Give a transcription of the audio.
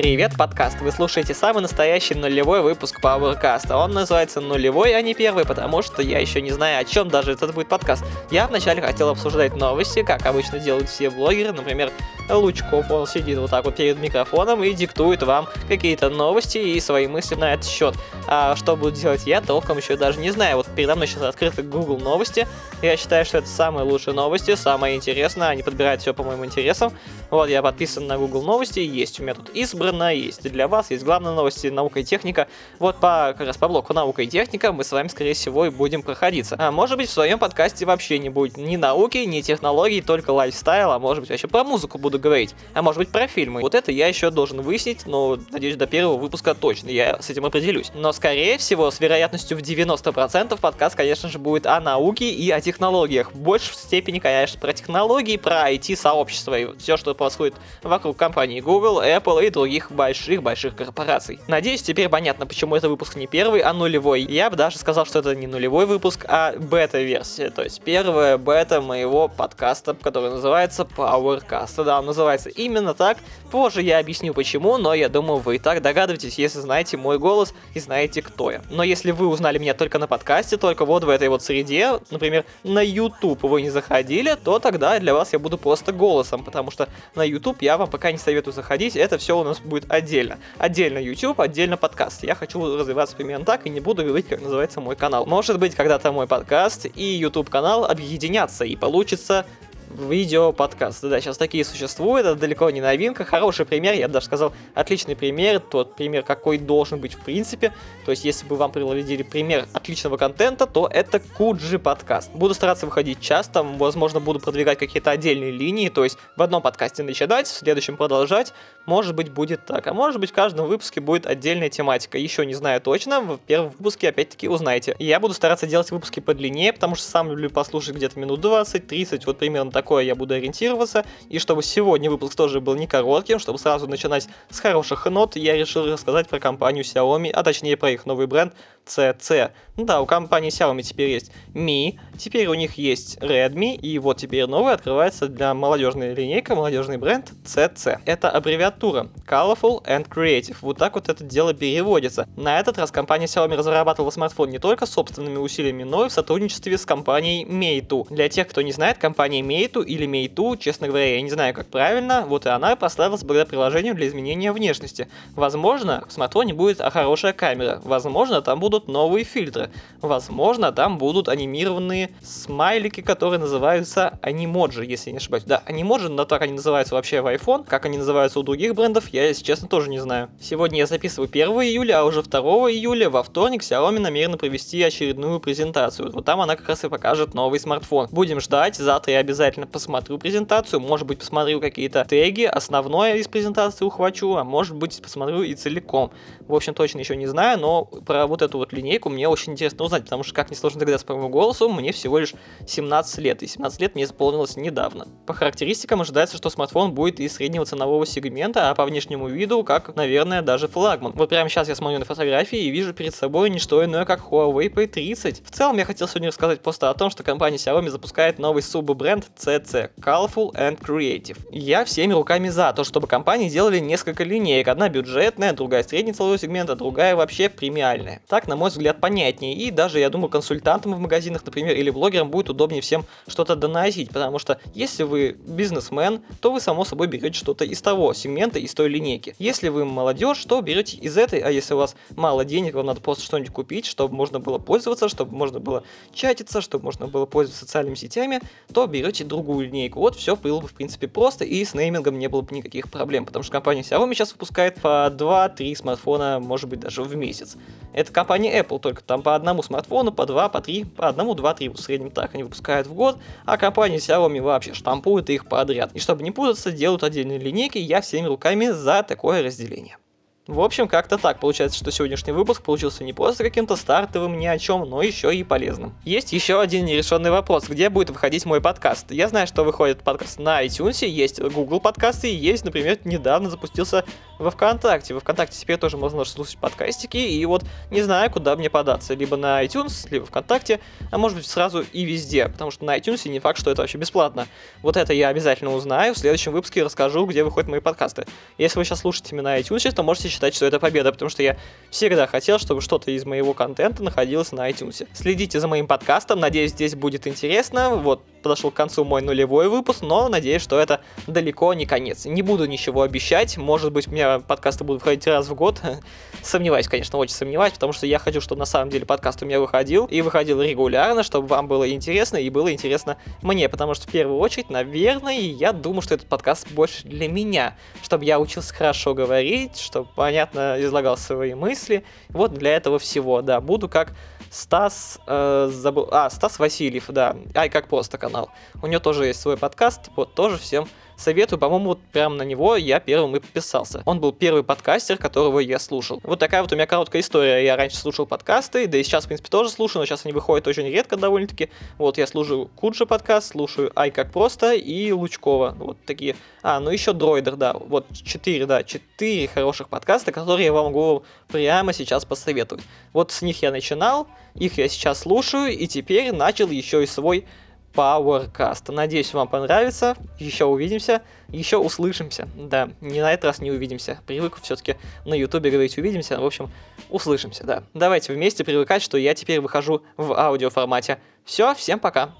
Привет, подкаст! Вы слушаете самый настоящий нулевой выпуск PowerCast. Он называется нулевой, а не первый, потому что я еще не знаю, о чем даже этот будет подкаст. Я вначале хотел обсуждать новости, как обычно делают все блогеры. Например, Лучков, он сидит вот так вот перед микрофоном и диктует вам какие-то новости и свои мысли на этот счет. А что буду делать я, толком еще даже не знаю. Вот передо мной сейчас открыты Google новости. Я считаю, что это самые лучшие новости, самое интересное. Они подбирают все по моим интересам. Вот, я подписан на Google новости, есть у меня тут избран собрано, есть для вас, есть главные новости, наука и техника. Вот по, как раз по блоку наука и техника мы с вами, скорее всего, и будем проходиться. А может быть, в своем подкасте вообще не будет ни науки, ни технологий, только лайфстайл, а может быть, вообще про музыку буду говорить, а может быть, про фильмы. Вот это я еще должен выяснить, но, надеюсь, до первого выпуска точно я с этим определюсь. Но, скорее всего, с вероятностью в 90% подкаст, конечно же, будет о науке и о технологиях. В большей степени, конечно, про технологии, про IT-сообщество и все, что происходит вокруг компании Google, Apple и других больших-больших корпораций. Надеюсь, теперь понятно, почему это выпуск не первый, а нулевой. Я бы даже сказал, что это не нулевой выпуск, а бета-версия, то есть первая бета моего подкаста, который называется PowerCast. Да, он называется именно так. Позже я объясню почему, но я думаю, вы и так догадываетесь, если знаете мой голос и знаете, кто я. Но если вы узнали меня только на подкасте, только вот в этой вот среде, например, на YouTube вы не заходили, то тогда для вас я буду просто голосом, потому что на YouTube я вам пока не советую заходить, это все у нас будет отдельно. Отдельно YouTube, отдельно подкаст. Я хочу развиваться примерно так и не буду говорить, как называется мой канал. Может быть, когда-то мой подкаст и YouTube канал объединятся и получится видео-подкаст. Да, сейчас такие существуют, это далеко не новинка. Хороший пример, я бы даже сказал, отличный пример, тот пример, какой должен быть в принципе. То есть, если бы вам приводили пример отличного контента, то это Куджи подкаст. Буду стараться выходить часто, возможно, буду продвигать какие-то отдельные линии, то есть в одном подкасте начинать, в следующем продолжать. Может быть, будет так. А может быть, в каждом выпуске будет отдельная тематика. Еще не знаю точно, в первом выпуске опять-таки узнаете. Я буду стараться делать выпуски подлиннее, потому что сам люблю послушать где-то минут 20-30, вот примерно такое я буду ориентироваться. И чтобы сегодня выпуск тоже был не коротким, чтобы сразу начинать с хороших нот, я решил рассказать про компанию Xiaomi, а точнее про их новый бренд CC. Ну да, у компании Xiaomi теперь есть Mi, теперь у них есть Redmi, и вот теперь новый открывается для молодежной линейка, молодежный бренд CC. Это аббревиатура Colorful and Creative. Вот так вот это дело переводится. На этот раз компания Xiaomi разрабатывала смартфон не только собственными усилиями, но и в сотрудничестве с компанией Meitu. Для тех, кто не знает, компания Meitu Meitu или Meitu, честно говоря, я не знаю, как правильно, вот и она прославилась благодаря приложению для изменения внешности. Возможно, в смартфоне будет хорошая камера, возможно, там будут новые фильтры, возможно, там будут анимированные смайлики, которые называются анимоджи, если не ошибаюсь. Да, анимоджи, но так они называются вообще в iPhone, как они называются у других брендов, я, если честно, тоже не знаю. Сегодня я записываю 1 июля, а уже 2 июля во вторник Xiaomi намерена провести очередную презентацию. Вот там она как раз и покажет новый смартфон. Будем ждать, завтра я обязательно обязательно посмотрю презентацию, может быть посмотрю какие-то теги, основное из презентации ухвачу, а может быть посмотрю и целиком. В общем, точно еще не знаю, но про вот эту вот линейку мне очень интересно узнать, потому что, как не сложно догадаться по моему голосу, мне всего лишь 17 лет, и 17 лет мне исполнилось недавно. По характеристикам ожидается, что смартфон будет из среднего ценового сегмента, а по внешнему виду, как, наверное, даже флагман. Вот прямо сейчас я смотрю на фотографии и вижу перед собой не что иное, как Huawei P30. В целом, я хотел сегодня рассказать просто о том, что компания Xiaomi запускает новый суббренд CC Colorful and Creative. Я всеми руками за то, чтобы компании делали несколько линеек. Одна бюджетная, другая средний целевой сегмент, а другая вообще премиальная. Так, на мой взгляд, понятнее. И даже, я думаю, консультантам в магазинах, например, или блогерам будет удобнее всем что-то доносить. Потому что если вы бизнесмен, то вы, само собой, берете что-то из того сегмента, из той линейки. Если вы молодежь, то берете из этой, а если у вас мало денег, вам надо просто что-нибудь купить, чтобы можно было пользоваться, чтобы можно было чатиться, чтобы можно было пользоваться социальными сетями, то берете другую линейку. Вот все было бы, в принципе, просто, и с неймингом не было бы никаких проблем, потому что компания Xiaomi сейчас выпускает по 2-3 смартфона, может быть, даже в месяц. Это компания Apple, только там по одному смартфону, по 2, по 3, по одному, 2, 3 в среднем так они выпускают в год, а компания Xiaomi вообще штампует их подряд. И чтобы не путаться, делают отдельные линейки, я всеми руками за такое разделение. В общем, как-то так. Получается, что сегодняшний выпуск получился не просто каким-то стартовым ни о чем, но еще и полезным. Есть еще один нерешенный вопрос. Где будет выходить мой подкаст? Я знаю, что выходит подкаст на iTunes, есть Google подкасты и есть, например, недавно запустился во ВКонтакте. Во ВКонтакте теперь тоже можно слушать подкастики, и вот не знаю, куда мне податься. Либо на iTunes, либо ВКонтакте, а может быть сразу и везде, потому что на iTunes не факт, что это вообще бесплатно. Вот это я обязательно узнаю. В следующем выпуске расскажу, где выходят мои подкасты. Если вы сейчас слушаете меня на iTunes, то можете считать, что это победа, потому что я всегда хотел, чтобы что-то из моего контента находилось на iTunes. Следите за моим подкастом, надеюсь, здесь будет интересно. Вот, подошел к концу мой нулевой выпуск, но надеюсь, что это далеко не конец. Не буду ничего обещать, может быть, у меня подкасты будут выходить раз в год. Сомневаюсь, конечно, очень сомневаюсь, потому что я хочу, чтобы на самом деле подкаст у меня выходил, и выходил регулярно, чтобы вам было интересно, и было интересно мне, потому что в первую очередь, наверное, я думаю, что этот подкаст больше для меня, чтобы я учился хорошо говорить, чтобы понятно излагал свои мысли, вот для этого всего, да, буду как Стас, э, забыл, а, Стас Васильев, да, ай, как просто канал. У него тоже есть свой подкаст, вот тоже всем советую, по-моему, вот прямо на него я первым и подписался. Он был первый подкастер, которого я слушал. Вот такая вот у меня короткая история. Я раньше слушал подкасты, да и сейчас, в принципе, тоже слушаю, но сейчас они выходят очень редко довольно-таки. Вот я слушаю Куджи подкаст, слушаю Ай как просто и Лучкова. Вот такие. А, ну еще Дроидер, да. Вот четыре, да, четыре хороших подкаста, которые я вам могу прямо сейчас посоветовать. Вот с них я начинал, их я сейчас слушаю, и теперь начал еще и свой Powercast. Надеюсь, вам понравится. Еще увидимся, еще услышимся. Да, не на этот раз не увидимся. Привык все-таки на ютубе говорить увидимся. В общем, услышимся, да. Давайте вместе привыкать, что я теперь выхожу в аудиоформате. Все, всем пока.